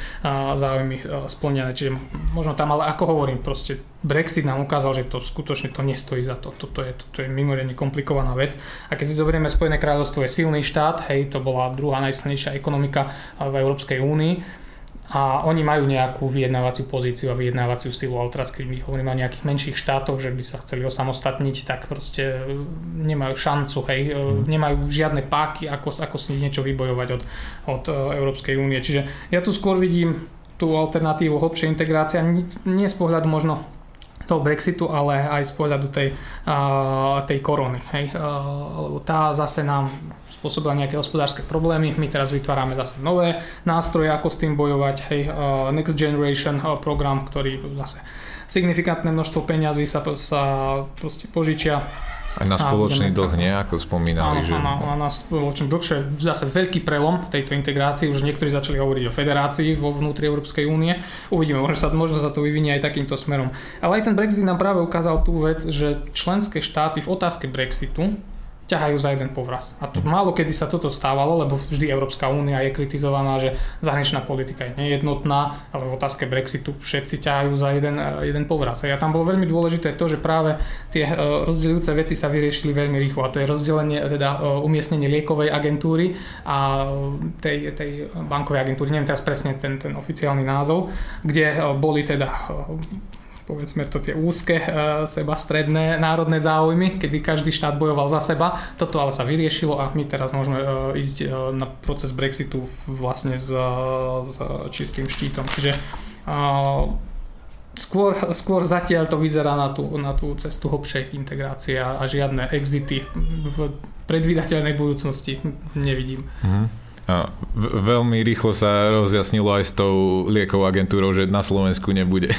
záujmy eh, splnené. Čiže možno tam, ale ako hovorím, proste Brexit nám ukázal, že to skutočne to nestojí za to. Toto je, toto je mimoriadne komplikovaná vec. A keď si zoberieme Spojené kráľovstvo je silný štát, hej, to bola druhá najsilnejšia ekonomika v Európskej únii a oni majú nejakú vyjednávaciu pozíciu a vyjednávaciu silu, ale teraz keď my hovoríme o nejakých menších štátoch, že by sa chceli osamostatniť, tak proste e, nemajú šancu, hej, mm. nemajú žiadne páky, ako, ako si niečo vybojovať od, od Európskej únie. Čiže ja tu skôr vidím tú alternatívu hlbšej integrácia, nie z pohľadu možno toho Brexitu, ale aj z pohľadu tej, tej korony. Hej. Lebo tá zase nám spôsobila nejaké hospodárske problémy. My teraz vytvárame zase nové nástroje, ako s tým bojovať. Hej. Next Generation program, ktorý zase signifikantné množstvo peňazí sa, sa proste požičia aj na spoločný dlh, nie? Ako spomínali. Áno, že... áno, na spoločný dlh, čo je zase veľký prelom v tejto integrácii. Už niektorí začali hovoriť o federácii vo vnútri Európskej únie. Uvidíme, možno sa, možno sa to vyvinie aj takýmto smerom. Ale aj ten Brexit nám práve ukázal tú vec, že členské štáty v otázke Brexitu ťahajú za jeden povraz. A to málo kedy sa toto stávalo, lebo vždy Európska únia je kritizovaná, že zahraničná politika je nejednotná, ale v otázke Brexitu všetci ťahajú za jeden, e, jeden povraz. A ja tam bolo veľmi dôležité to, že práve tie e, rozdeľujúce veci sa vyriešili veľmi rýchlo. A to je rozdelenie, teda e, umiestnenie liekovej agentúry a tej, tej bankovej agentúry, neviem teraz presne ten, ten oficiálny názov, kde boli teda povedzme to tie úzke, uh, seba stredné národné záujmy, kedy každý štát bojoval za seba. Toto ale sa vyriešilo a my teraz môžeme uh, ísť uh, na proces Brexitu vlastne s, s čistým štítom. Čiže skôr, skôr zatiaľ to vyzerá na tú, na tú cestu hlbšej integrácie a žiadne exity v predvídateľnej budúcnosti nevidím. A veľmi rýchlo sa rozjasnilo aj s tou liekovou agentúrou, že na Slovensku nebude.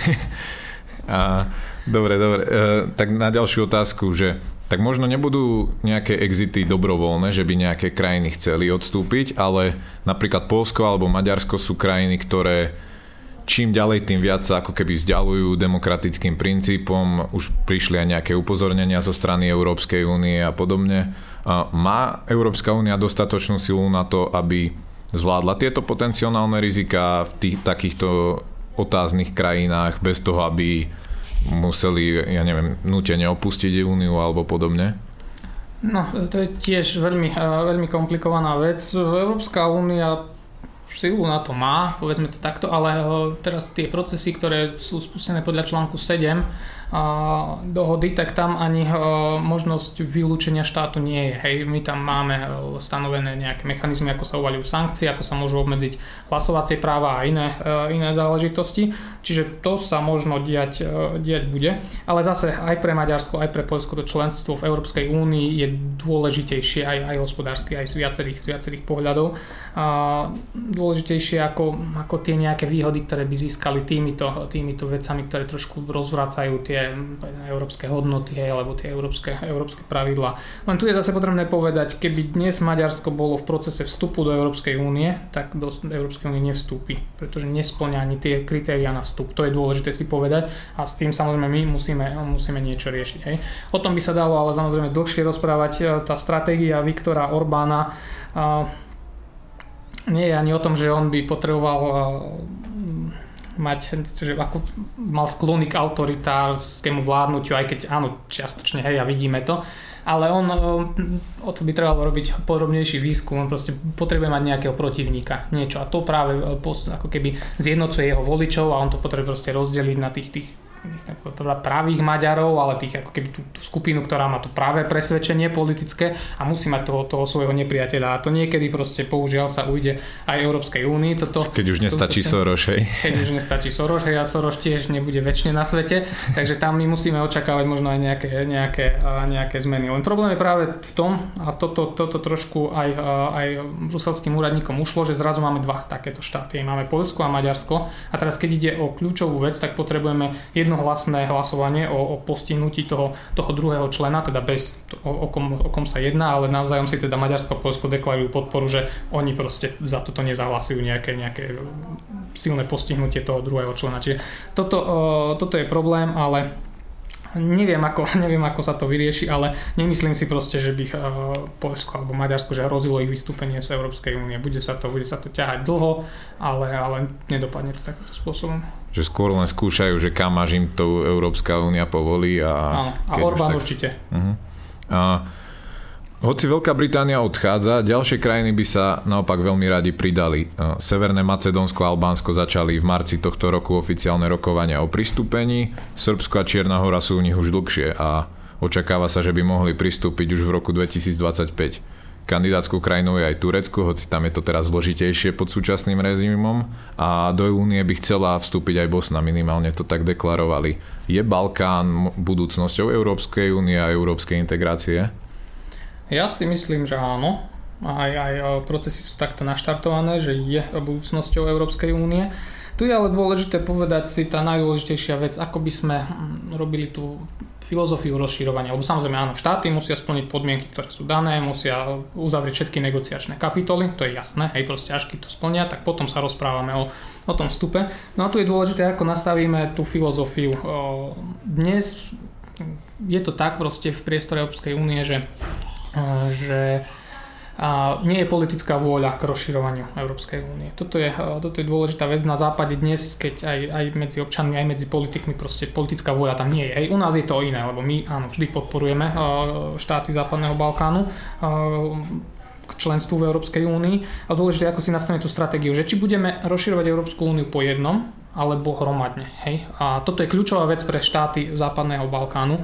A, dobre, dobre. E, tak na ďalšiu otázku, že tak možno nebudú nejaké exity dobrovoľné, že by nejaké krajiny chceli odstúpiť, ale napríklad Polsko alebo Maďarsko sú krajiny, ktoré čím ďalej, tým viac sa ako keby vzdialujú demokratickým princípom. Už prišli aj nejaké upozornenia zo strany Európskej únie a podobne. Má Európska únia dostatočnú silu na to, aby zvládla tieto potenciálne rizika v tých, takýchto otáznych krajinách bez toho, aby museli, ja neviem, nutene opustiť úniu alebo podobne? No, to je tiež veľmi, eh, veľmi komplikovaná vec. Európska únia silu na to má, povedzme to takto, ale eh, teraz tie procesy, ktoré sú spustené podľa článku 7, dohody, tak tam ani e, možnosť vylúčenia štátu nie je. Hej, my tam máme e, stanovené nejaké mechanizmy, ako sa uvalujú sankcie, ako sa môžu obmedziť hlasovacie práva a iné, e, iné záležitosti. Čiže to sa možno diať, diať bude. Ale zase aj pre Maďarsko, aj pre Poľsko to členstvo v Európskej únii je dôležitejšie aj, aj hospodársky, aj z viacerých, z viacerých pohľadov. Dôležitejšie ako, ako tie nejaké výhody, ktoré by získali týmito, týmito vecami, ktoré trošku rozvracajú tie európske hodnoty alebo tie európske, európske pravidlá. Len tu je zase potrebné povedať, keby dnes Maďarsko bolo v procese vstupu do Európskej únie, tak do Európskej únie nevstúpi, pretože nesplňa ani tie kritéria na vstup. To je dôležité si povedať a s tým samozrejme my musíme, musíme niečo riešiť. Hej. O tom by sa dalo ale samozrejme dlhšie rozprávať. E, tá stratégia Viktora Orbána nie je ani o tom, že on by potreboval mať, že ako mal sklony k autoritárskému vládnutiu, aj keď áno, čiastočne, hej, a vidíme to, ale on, o to by trebalo robiť podrobnejší výskum, on proste potrebuje mať nejakého protivníka, niečo. A to práve ako keby zjednocuje jeho voličov a on to potrebuje proste rozdeliť na tých, tých pravých Maďarov, ale tých ako keby tú, tú skupinu, ktorá má to práve presvedčenie politické a musí mať toho, toho svojho nepriateľa. A to niekedy proste použiaľ sa ujde aj Európskej únii. Toto, keď už nestačí to, Soros, hej. Keď už nestačí Soros, hej, a Soros tiež nebude väčšine na svete, takže tam my musíme očakávať možno aj nejaké, nejaké, nejaké zmeny. Len problém je práve v tom, a toto, toto trošku aj, aj bruselským úradníkom ušlo, že zrazu máme dva takéto štáty. Máme Poľsko a Maďarsko a teraz keď ide o kľúčovú vec, tak potrebujeme jednu jednohlasné hlasovanie o, o postihnutí toho, toho druhého člena, teda bez o, o, kom, o kom sa jedná, ale navzájom si teda Maďarsko a Polsko deklarujú podporu, že oni proste za toto nezahlasujú nejaké, nejaké silné postihnutie toho druhého člena. Čiže toto, toto je problém, ale Neviem ako, neviem, ako sa to vyrieši, ale nemyslím si proste, že by uh, Polsko alebo Maďarsko že hrozilo ich vystúpenie z Európskej únie. Bude sa to, bude sa to ťahať dlho, ale, ale nedopadne to takýmto spôsobom. Že skôr len skúšajú, že kam až im to Európska únia povolí. A, Áno, a Orbán tak... určite. Uh-huh. A hoci Veľká Británia odchádza, ďalšie krajiny by sa naopak veľmi radi pridali. E, Severné Macedónsko a Albánsko začali v marci tohto roku oficiálne rokovania o pristúpení, Srbsko a Čierna hora sú u nich už dlhšie a očakáva sa, že by mohli pristúpiť už v roku 2025. Kandidátskou krajinou je aj Turecko, hoci tam je to teraz zložitejšie pod súčasným režimom a do únie by chcela vstúpiť aj Bosna, minimálne to tak deklarovali. Je Balkán budúcnosťou Európskej únie a európskej integrácie? Ja si myslím, že áno. Aj, aj e, procesy sú takto naštartované, že je budúcnosťou Európskej únie. Tu je ale dôležité povedať si tá najdôležitejšia vec, ako by sme hm, robili tú filozofiu rozširovania. Lebo samozrejme áno, štáty musia splniť podmienky, ktoré sú dané, musia uzavrieť všetky negociačné kapitoly, to je jasné, hej, proste až keď to splnia, tak potom sa rozprávame o, o tom vstupe. No a tu je dôležité, ako nastavíme tú filozofiu. Dnes je to tak proste v priestore Európskej únie, že že a nie je politická vôľa k rozširovaniu Európskej únie. Toto je, toto je dôležitá vec na západe dnes, keď aj, aj medzi občanmi, aj medzi politikmi proste politická vôľa tam nie je. Aj u nás je to iné, lebo my áno, vždy podporujeme štáty západného Balkánu k členstvu v Európskej únii. A dôležité, ako si nastavíme tú stratégiu, že či budeme rozširovať Európsku úniu po jednom, alebo hromadne. Hej? A toto je kľúčová vec pre štáty západného Balkánu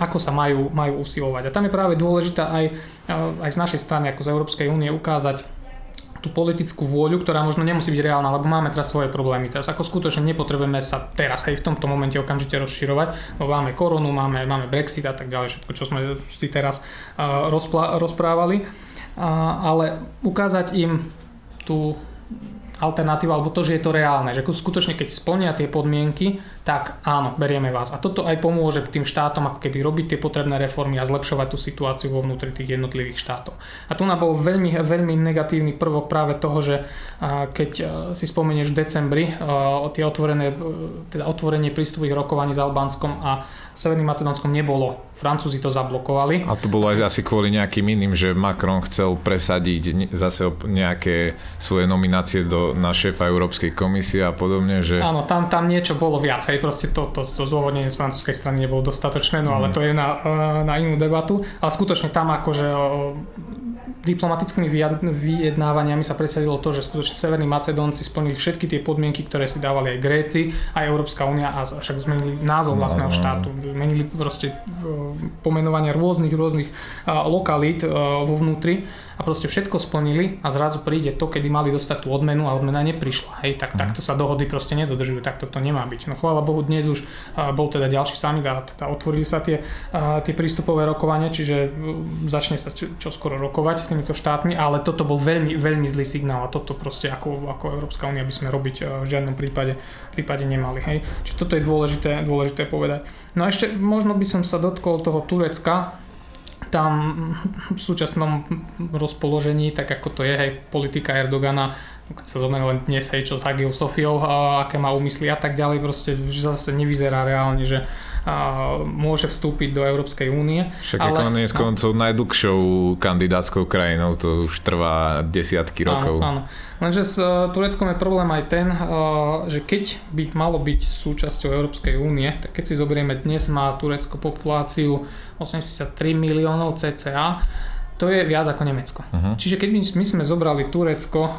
ako sa majú, majú usilovať. A tam je práve dôležité aj, eh, aj z našej strany, ako z Európskej únie, ukázať tú politickú vôľu, ktorá možno nemusí byť reálna, lebo máme teraz svoje problémy. Teraz ako skutočne nepotrebujeme sa teraz aj v tomto momente okamžite rozširovať, lebo máme koronu, máme, máme Brexit a tak ďalej, všetko, čo sme si teraz uh, rozpla- rozprávali. Uh, ale ukázať im tú alternatíva, alebo to, že je to reálne, že skutočne keď splnia tie podmienky, tak áno, berieme vás. A toto aj pomôže tým štátom ako keby robiť tie potrebné reformy a zlepšovať tú situáciu vo vnútri tých jednotlivých štátov. A tu nám bol veľmi, veľmi negatívny prvok práve toho, že keď si spomenieš v decembri tie otvorené, teda otvorenie prístupových rokovaní s Albánskom a Severným Macedónskom nebolo. Francúzi to zablokovali. A to bolo aj asi kvôli nejakým iným, že Macron chcel presadiť zase nejaké svoje nominácie do, na šéfa Európskej komisie a podobne. Že... Áno, tam, tam niečo bolo viacej, proste to, to, to zdôvodnenie z francúzskej strany nebolo dostatočné, no mm. ale mhm. to je na, na inú debatu. Ale skutočne tam akože diplomatickými vyjednávaniami sa presadilo to, že skutočne Severní Macedónci splnili všetky tie podmienky, ktoré si dávali aj Gréci, aj Európska únia a však zmenili názov no, vlastného no, no. štátu. Menili proste pomenovania rôznych, rôznych lokalít vo vnútri a proste všetko splnili a zrazu príde to, kedy mali dostať tú odmenu a odmena neprišla. Hej, tak, mm. takto sa dohody proste nedodržujú, takto to nemá byť. No chvála Bohu, dnes už bol teda ďalší summit a teda otvorili sa tie, tie prístupové rokovania, čiže začne sa čoskoro rokovať s týmito štátmi, ale toto bol veľmi, veľmi zlý signál a toto proste ako, ako Európska únia by sme robiť v žiadnom prípade, prípade nemali. Hej. Čiže toto je dôležité, dôležité povedať. No a ešte možno by som sa dotkol toho Turecka, tam v súčasnom rozpoložení, tak ako to je, hej, politika Erdogana, keď sa zomerie len dnes, hej, čo s Hagiou Sofiou, aké má úmysly a tak ďalej, proste že zase nevyzerá reálne, že môže vstúpiť do Európskej únie. Však ale, on je s no, koncov najdlhšou kandidátskou krajinou, to už trvá desiatky rokov. Áno, áno. Lenže s uh, Tureckom je problém aj ten, uh, že keď by malo byť súčasťou Európskej únie, tak keď si zoberieme dnes, má Turecko populáciu 83 miliónov cca, to je viac ako Nemecko. Uh-huh. Čiže keď my, sme zobrali Turecko uh,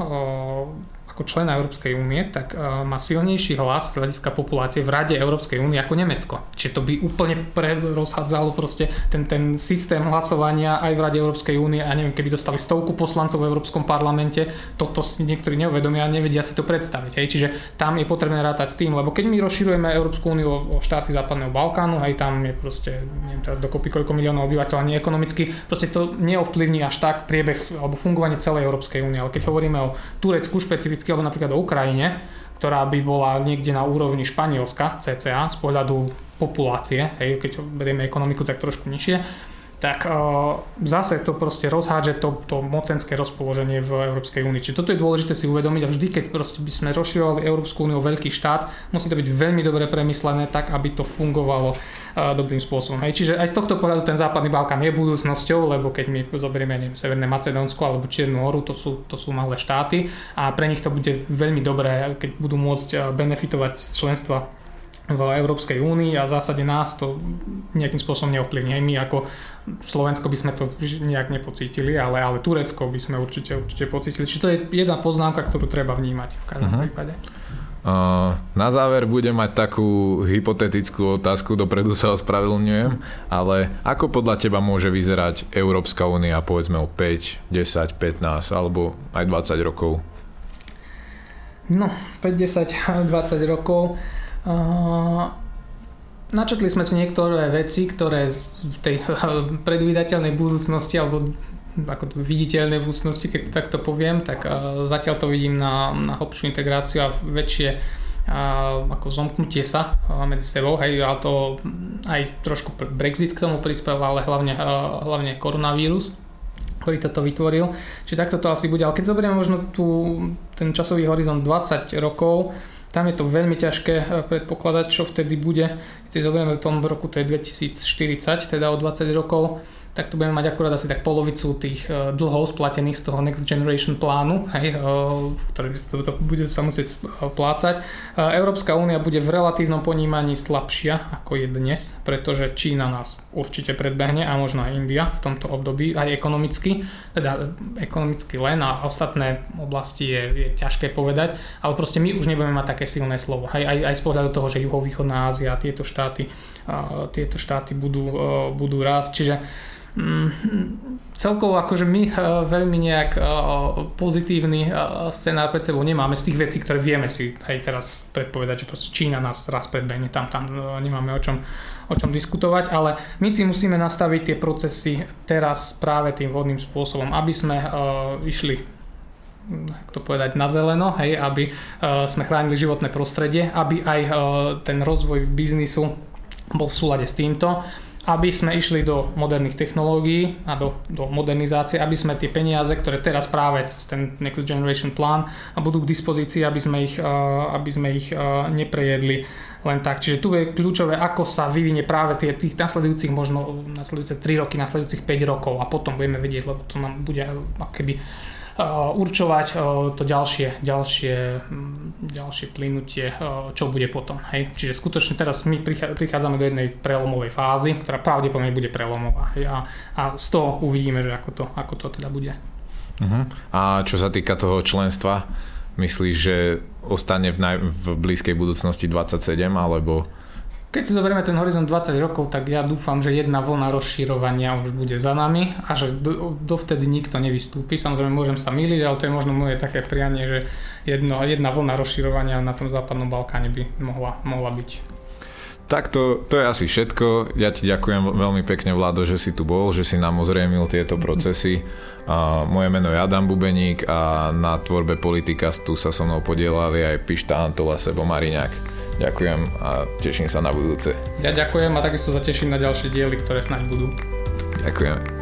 ako člena Európskej únie, tak uh, má silnejší hlas z hľadiska populácie v Rade Európskej únie ako Nemecko. Čiže to by úplne rozhádzalo proste ten, ten systém hlasovania aj v Rade Európskej únie a neviem, keby dostali stovku poslancov v Európskom parlamente, toto si niektorí neuvedomia a nevedia si to predstaviť. Hej. Čiže tam je potrebné rátať s tým, lebo keď my rozširujeme Európsku úniu o, o štáty západného Balkánu, aj tam je proste, neviem teraz dokopy koľko miliónov obyvateľov, nie ekonomicky, proste to neovplyvní až tak priebeh alebo fungovanie celej Európskej únie. Ale keď hovoríme o Turecku špecificky, špecificky, alebo napríklad o Ukrajine, ktorá by bola niekde na úrovni Španielska, cca, z pohľadu populácie, hej, keď berieme ekonomiku, tak trošku nižšie, tak uh, zase to proste rozhádže to, to mocenské rozpoloženie v Európskej únii. Čiže toto je dôležité si uvedomiť a vždy, keď by sme rozširovali Európsku úniu veľký štát, musí to byť veľmi dobre premyslené tak, aby to fungovalo uh, dobrým spôsobom. Hej. Čiže aj z tohto pohľadu ten Západný Balkán je budúcnosťou, lebo keď my zoberieme neviem, Severné Macedónsko alebo Čiernu horu, to sú, to sú malé štáty a pre nich to bude veľmi dobré, keď budú môcť benefitovať z členstva v Európskej únii a v zásade nás to nejakým spôsobom neovplyvní. My ako Slovensko by sme to nejak nepocítili, ale, ale Turecko by sme určite, určite pocítili. Čiže to je jedna poznámka, ktorú treba vnímať v každom uh-huh. prípade. Uh, na záver budem mať takú hypotetickú otázku, dopredu sa ospravedlňujem, ale ako podľa teba môže vyzerať Európska únia povedzme o 5, 10, 15 alebo aj 20 rokov? No, 5, 10, 20 rokov načetli sme si niektoré veci, ktoré v tej predvídateľnej budúcnosti alebo ako viditeľnej budúcnosti, keď takto poviem, tak zatiaľ to vidím na, na hlbšiu integráciu a väčšie a ako zomknutie sa medzi sebou, hej, a to aj trošku Brexit k tomu prispel, ale hlavne, hlavne koronavírus ktorý toto vytvoril. Čiže takto to asi bude. Ale keď zoberieme možno tú, ten časový horizont 20 rokov, tam je to veľmi ťažké eh, predpokladať, čo vtedy bude. Keď si zoberieme v tom roku, to je 2040, teda o 20 rokov, tak tu budeme mať akurát asi tak polovicu tých e, dlhov splatených z toho Next Generation plánu, hej, e, ktorý to, bude sa musieť e, plácať. Európska únia bude v relatívnom ponímaní slabšia ako je dnes, pretože Čína nás určite predbehne a možno aj India v tomto období, aj ekonomicky, teda ekonomicky len a ostatné oblasti je, je ťažké povedať, ale proste my už nebudeme mať také silné slovo. Hej, aj, aj z pohľadu toho, že juhovýchodná Ázia, tieto štáty, tieto štáty budú, budú rásť, čiže Mm, celkovo akože my eh, veľmi nejak eh, pozitívny scenár pred sebou nemáme z tých vecí, ktoré vieme si aj teraz predpovedať, že proste Čína nás raz predbehne, tam, tam nemáme o čom, o čom diskutovať, ale my si musíme nastaviť tie procesy teraz práve tým vhodným spôsobom, aby sme išli hm, to povedať, na zeleno, hej, aby sme chránili životné prostredie, aby aj ten rozvoj biznisu bol v súlade s týmto aby sme išli do moderných technológií a do, do modernizácie, aby sme tie peniaze, ktoré teraz práve cez ten Next Generation plán budú k dispozícii, aby sme ich, aby sme ich neprejedli len tak. Čiže tu je kľúčové, ako sa vyvinie práve tie, tých nasledujúcich možno nasledujúce 3 roky, nasledujúcich 5 rokov a potom budeme vedieť, lebo to nám bude keby určovať to ďalšie, ďalšie, ďalšie plynutie, čo bude potom. Hej. Čiže skutočne teraz my prichádzame do jednej prelomovej fázy, ktorá pravdepodobne bude prelomová. Hej. A, a z toho uvidíme, že ako to, ako to teda bude. Uh-huh. A čo sa týka toho členstva, myslíš, že ostane v, naj, v blízkej budúcnosti 27 alebo keď si zoberieme ten horizont 20 rokov, tak ja dúfam, že jedna vlna rozširovania už bude za nami a že do, dovtedy nikto nevystúpi. Samozrejme môžem sa miliť, ale to je možno moje také prianie, že jedno, jedna vlna rozširovania na tom západnom Balkáne by mohla, mohla byť. Tak to, to je asi všetko. Ja ti ďakujem veľmi pekne, Vlado, že si tu bol, že si nám ozrejmil tieto procesy. Moje meno je Adam Bubeník a na tvorbe tu sa so mnou podielali aj Pišta Antola Sebo Mariňák. Ďakujem a teším sa na budúce. Ja ďakujem a takisto sa teším na ďalšie diely, ktoré snáď budú. Ďakujem.